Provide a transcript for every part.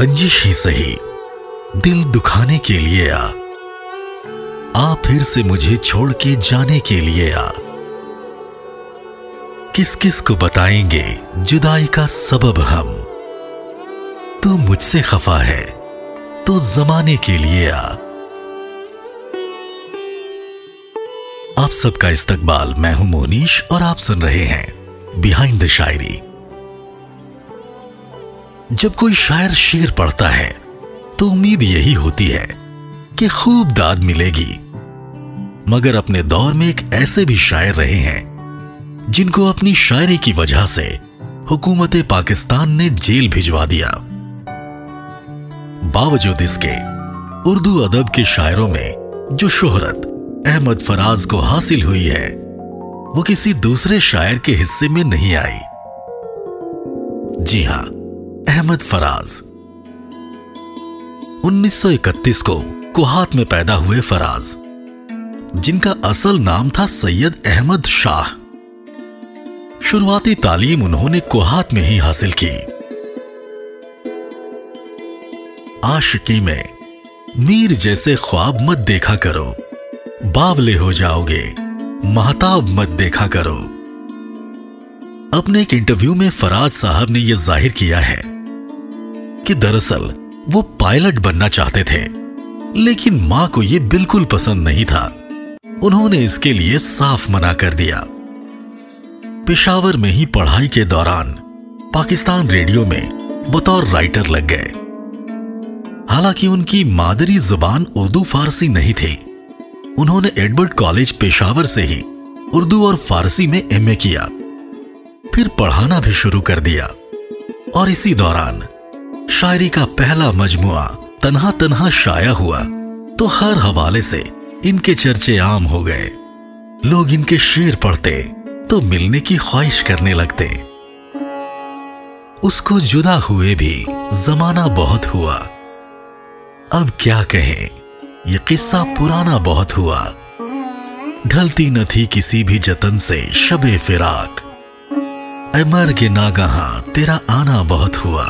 रंजिश ही सही। दिल दुखाने के लिए आ। आ फिर से मुझे छोड़ के जाने के लिए आ। किस किस को बताएँगे जुदाई का सबब हम? तू मुझसे खफा है तो जमाने के लिए आ। आप सबका इस्तकबाल, मैं हूँ मोनीश और आप सुन रहे हैं बिहाइंड द शायरी जब कोई शायर शेर पढ़ता है तो उम्मीद यही होती है कि खूब दाद मिलेगी। मगर अपने दौर में एक ऐसे भी शायर रहे हैं, जिनको अपनी शायरी की वजह से हुकूमत पाकिस्तान ने जेल भिजवा दिया। बावजूद इसके, उर्दू अदब के शायरों में जो शोहरत अहमद फराज को हासिल हुई है, वो किसी दूसरे शायर के हिस्से में नहीं आई। जी हाँ अहमद फराज। 1931 को कुहात में पैदा हुए फराज। जिनका असल नाम था सैयद अहमद शाह। शुरुआती तालीम उन्होंने कुहात में ही हासिल की। आशिकी में, मीर जैसे ख्वाब मत देखा करो। बावले हो जाओगे, महताब मत देखा करो। अपने एक इंटरव्यू में फराज साहब ने यह ज़ाहिर किया है कि दरअसल वो पायलट बनना चाहते थे, लेकिन माँ को यह बिल्कुल पसंद नहीं था। उन्होंने इसके लिए साफ़ मना कर दिया। पेशावर में ही पढ़ाई के दौरान पाकिस्तान रेडियो में बतौर राइटर लग गए। हालाँकि उनकी मादरी ज़ुबान उर्दू फारसी नहीं थी। उन्होंने एडवर्ड कॉलेज पेशावर से ही उर्दू और फारसी में एमए किया, फिर पढ़ाना भी शुरू कर दिया। और इसी दौरान शायरी का पहला मजमुआ तनहा तनहा शाया हुआ तो हर हवाले से इनके चर्चे आम हो गए। लोग इनके शेर पढ़ते तो मिलने की ख्वाहिश करने लगते। उसको जुदा हुए भी जमाना बहुत हुआ। अब क्या कहें, ये किस्सा पुराना बहुत हुआ। ढलती न थी किसी भी जतन से शबे फिराक। अमर के नागहा तेरा आना बहुत हुआ।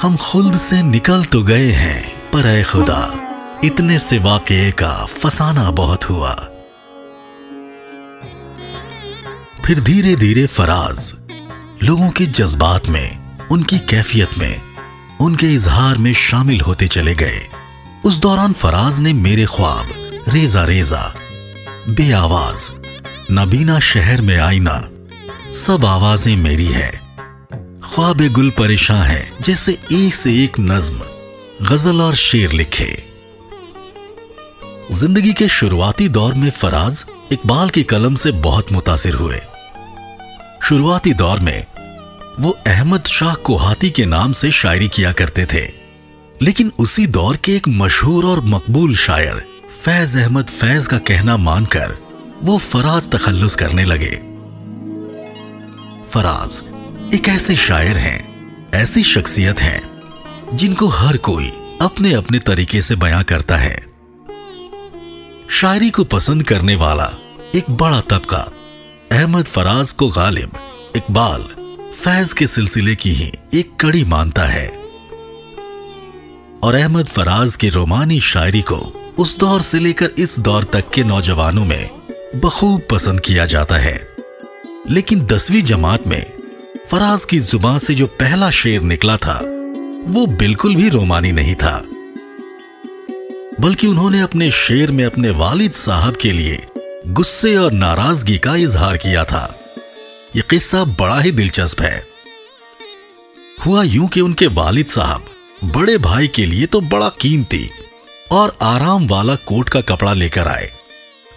हम खुल्द से निकल तो गए हैं, पर ए खुदा, इतने से वाकये का फसाना बहुत हुआ। फिर धीरे धीरे फराज, लोगों के जज्बात में, उनकी कैफियत में, उनके इजहार में शामिल होते चले गए। उस दौरान फराज ने मेरे ख्वाब रेजा रेजा बे आवाज़ नबीना शहर में आईना, सब आवाज़ें मेरी है। ख्वाब गुल परेशान है, जैसे एक से एक नज्म, गज़ल और शेर लिखे। ज़िंदगी के शुरुआती दौर में फराज इकबाल की कलम से बहुत मुतासिर हुए। शुरुआती दौर में वो अहमद शाह कोहाती के नाम से शायरी किया करते थे। लेकिन उसी दौर के एक मशहूर और मकबूल शायर, फैज अहमद फैज का कहना मानकर वो फराज तखल्लुस करने लगे। फराज एक ऐसे शायर हैं, ऐसी शख्सियत हैं, जिनको हर कोई अपने अपने तरीके से बयां करता है। शायरी को पसंद करने वाला एक बड़ा तबका, अहमद फराज को गालिब, इकबाल, फैज के सिलसिले की ही एक कड़ी मानता है। और अहमद फराज की रोमानी शायरी को उस दौर से लेकर इस दौर तक के नौजवानों में बखूब पसंद किया जाता है। लेकिन दसवीं जमात में फराज की ज़ुबान से जो पहला शेर निकला था, वो बिल्कुल भी रोमानी नहीं था। बल्कि उन्होंने अपने शेर में अपने वालिद साहब के लिए गुस्से और नाराज़गी का इजहार किया था। यह किस्सा बड़ा ही दिलचस्प है। हुआ यूँ कि उनके वालिद साहब बड़े भाई के लिए तो बड़ा कीमती और आराम वाला कोट का कपड़ा लेकर आए।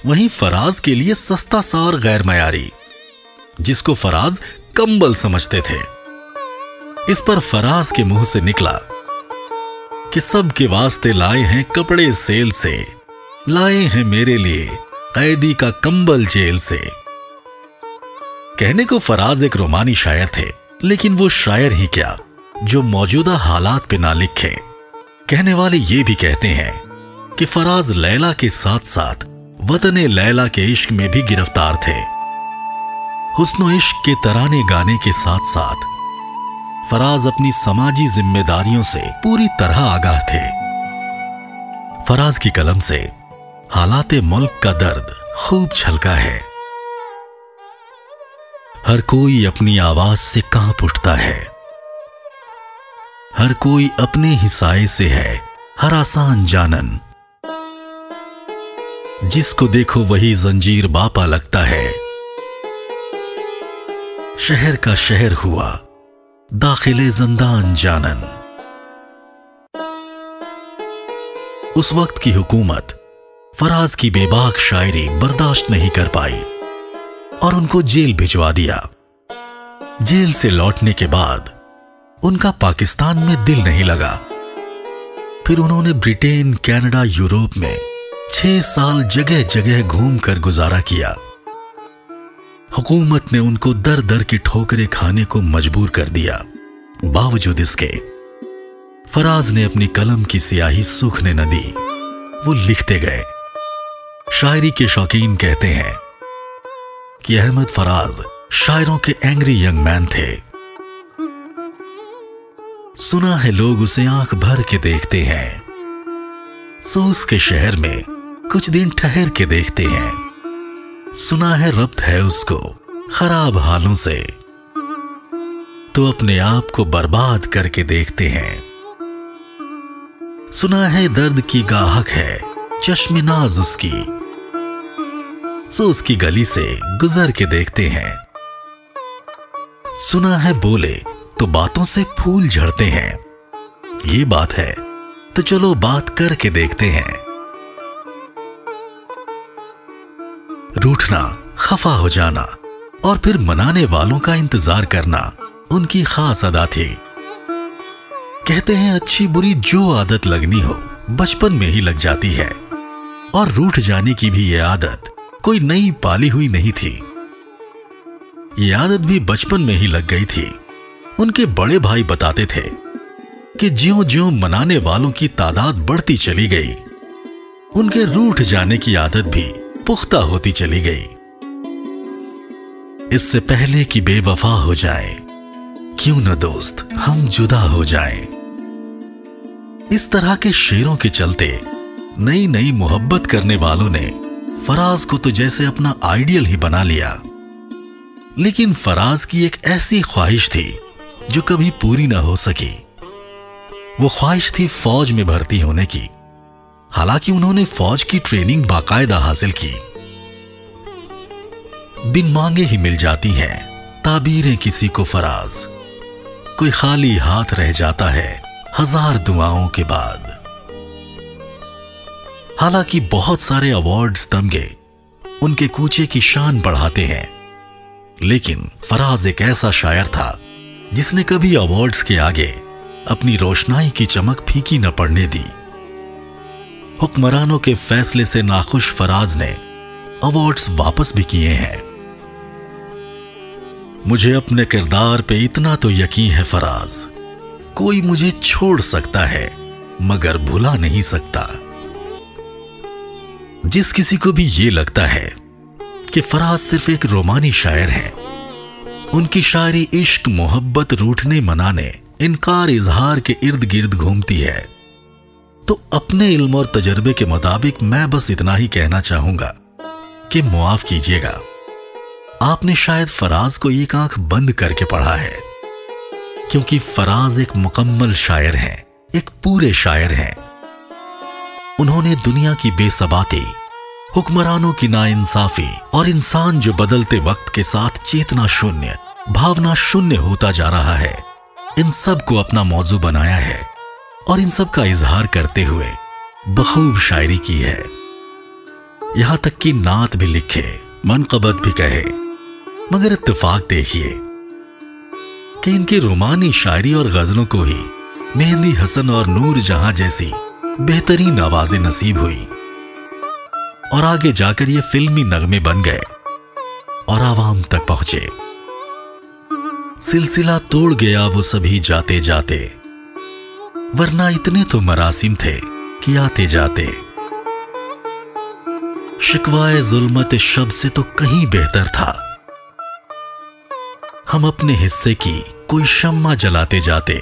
वहीं फराज के लिए सस्ता सा और गैर मयारी जिसको फराज कंबल समझते थे। इस पर फराज के मुँह से निकला कि सब के वास्ते लाए हैं कपड़े सेल से, लाए हैं मेरे लिए कैदी का कंबल जेल से। कहने को फराज एक रोमानी शायर थे, लेकिन वो शायर ही क्या, जो मौजूदा हालात पे ना लिखे। कहने वाले ये भी कहते हैं कि फराज लैला के साथ साथ वतन लैला के इश्क में भी गिरफ़्तार थे। हुस्नो इश्क के तराने गाने के साथ साथ फराज अपनी समाजी जिम्मेदारियों से पूरी तरह आगाह थे। फराज की कलम से हालात मुल्क का दर्द खूब छलका है। हर कोई अपनी आवाज़ से काँप उठता है। हर कोई अपने ही साय से है, हर आसान जानन। जिसको देखो वही जंजीर बापा लगता है। शहर का शहर हुआ, दाखिले जंदान जानन। उस वक्त की हुकूमत, फराज की बेबाक शायरी बर्दाश्त नहीं कर पाई, और उनको जेल भिजवा दिया। जेल से लौटने के बाद, उनका पाकिस्तान में दिल नहीं लगा। फिर उन्होंने ब्रिटेन, कनाडा, यूरोप में छह साल जगह जगह घूमकर गुजारा किया। हुकूमत ने उनको दर दर की ठोकरें खाने को मजबूर कर दिया। बावजूद इसके, फराज ने अपनी कलम की सियाही सूखने न दी। वो लिखते गए। शायरी के शौकीन कहते हैं कि अहमद फराज शायरों के एंग्री यंग मैन थे। सुना है लोग उसे आँख भर के देखते हैं। सो उसके शहर में कुछ दिन ठहर के देखते हैं। सुना है रब्त है उसको, खराब हालों से। तो अपने आप को बर्बाद करके देखते हैं। सुना है दर्द की गाहक है, चश्मे नाज उसकी। सो उसकी गली से गुजर के देखते हैं। सुना है बोले तो बातों से फूल झड़ते हैं। ये बात है तो चलो बात करके देखते हैं। रूठना, खफा हो जाना और फिर मनाने वालों का इंतज़ार करना उनकी खास अदा थी। कहते हैं, अच्छी बुरी जो आदत लगनी हो, बचपन में ही लग जाती है। और रूठ जाने की भी यह आदत कोई नई पाली हुई नहीं थी। ये आदत भी बचपन में ही लग गई थी। उनके बड़े भाई बताते थे कि ज्यो ज्यो मनाने वालों की तादाद बढ़ती चली गई, उनके रूठ जाने की आदत भी पुख्ता होती चली गई। इससे पहले कि बेवफा हो जाए, क्यों न दोस्त, हम जुदा हो जाएँ। इस तरह के शेरों के चलते नई नई मोहब्बत करने वालों ने फराज को तो जैसे अपना आइडियल ही बना लिया। लेकिन फराज की एक ऐसी ख्वाहिश थी, जो कभी पूरी ना हो सकी। वो ख्वाहिश थी फौज में भर्ती होने की। हालाँकि उन्होंने फौज की ट्रेनिंग बाकायदा हासिल की। बिन मांगे ही मिल जाती हैं, ताबीरें किसी को फराज। कोई खाली हाथ रह जाता है, हज़ार दुआओं के बाद। हालाँकि बहुत सारे अवार्ड्स तमगे उनके कूचे की शान बढ़ाते हैं। लेकिन फराज एक ऐसा शायर था, जिसने कभी अवार्ड्स के आगे अपनी रोशनाई की चमक फीकी न पड़ने दी। हुक्मरानों के फैसले से नाखुश फराज ने अवार्ड्स वापस भी किए हैं। मुझे अपने किरदार पे इतना तो यकीन है फराज, कोई मुझे छोड़ सकता है, मगर भुला नहीं सकता। जिस किसी को भी ये लगता है कि फराज सिर्फ़ एक रोमानी शायर है, उनकी शायरी इश्क मोहब्बत रूठने मनाने, इनकार इजहार के इर्द गिर्द घूमती है। तो अपने इल्म और तजर्बे के मुताबिक मैं बस इतना ही कहना चाहूँगा कि मुआफ कीजिएगा। आपने शायद फराज को एक आँख बंद करके पढ़ा है, क्योंकि फराज एक मुकम्मल शायर हैं, एक पूरे शायर हैं। उन्होंने दुनिया की बेसबाती, हुक्मरानों की नाइंसाफी और इंसान जो बदलते वक्त के साथ चेतना शून्य, भावना शून्य होता जा रहा है, इन सबको अपना मौजू बनाया है। और इन सब का इजहार करते हुए बखूब शायरी की है। यहाँ तक कि नात भी लिखे, मनकबत भी कहे, मगर इत्तेफाक देखिए कि इनकी रोमानी शायरी और गजलों को ही मेहंदी हसन और नूर जहाँ जैसी बेहतरीन आवाज़ें नसीब हुई और आगे जाकर ये फिल्मी नगमे बन गए और आवाम तक पहुँचे। सिलसिला तोड़ गया वो सभी जाते जाते वरना इतने तो मरासिम थे कि आते जाते शिकवाए जुल्मत शब से तो कहीं बेहतर था। हम अपने हिस्से की कोई शम्मा जलाते जाते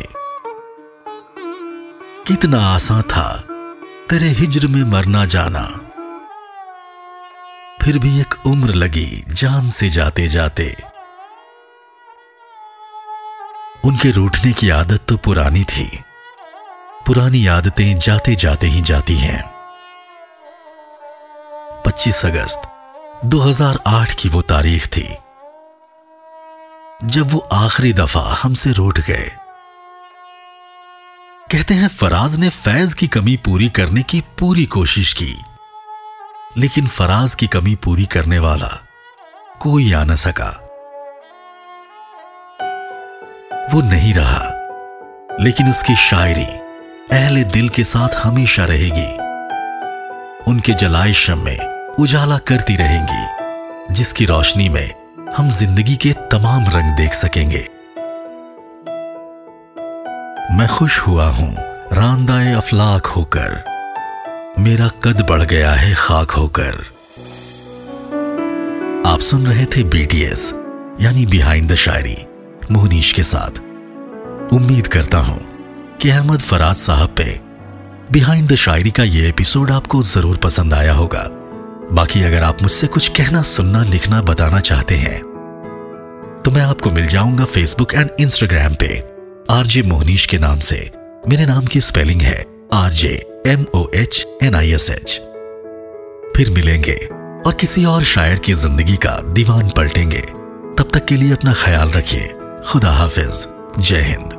कितना आसान था तेरे हिजर में मरना जाना। फिर भी एक उम्र लगी जान से जाते जाते उनके रूठने की आदत तो पुरानी थी। पुरानी आदतें जाते जाते ही जाती हैं। 25 अगस्त 2008 की वो तारीख थी, जब वो आखिरी दफ़ा हमसे रूठ गए। कहते हैं फराज ने फैज की कमी पूरी करने की पूरी कोशिश की, लेकिन फराज की कमी पूरी करने वाला कोई आ न सका। वो नहीं रहा, लेकिन उसकी शायरी अहले दिल के साथ हमेशा रहेगी। उनके जलाए शम में उजाला करती रहेंगी, जिसकी रोशनी में हम ज़िंदगी के तमाम रंग देख सकेंगे। मैं खुश हुआ हूँ रांदाए अफलाक होकर। मेरा कद बढ़ गया है खाक होकर। आप सुन रहे थे बीटीएस यानी बिहाइंड द शायरी मोहनीश के साथ। उम्मीद करता हूँ कि अहमद फराज साहब पे बिहाइंड द शायरी का ये एपिसोड आपको ज़रूर पसंद आया होगा। बाकी अगर आप मुझसे कुछ कहना, सुनना, लिखना, बताना चाहते हैं तो मैं आपको मिल जाऊँगा फेसबुक एंड इंस्टाग्राम पे, आरजे मोहनीश के नाम से। मेरे नाम की स्पेलिंग है RJ M O H N I S H फिर मिलेंगे और किसी और शायर की ज़िंदगी का दीवान पलटेंगे। तब तक के लिए अपना ख्याल रखिए। खुदा हाफिज। जय हिंद।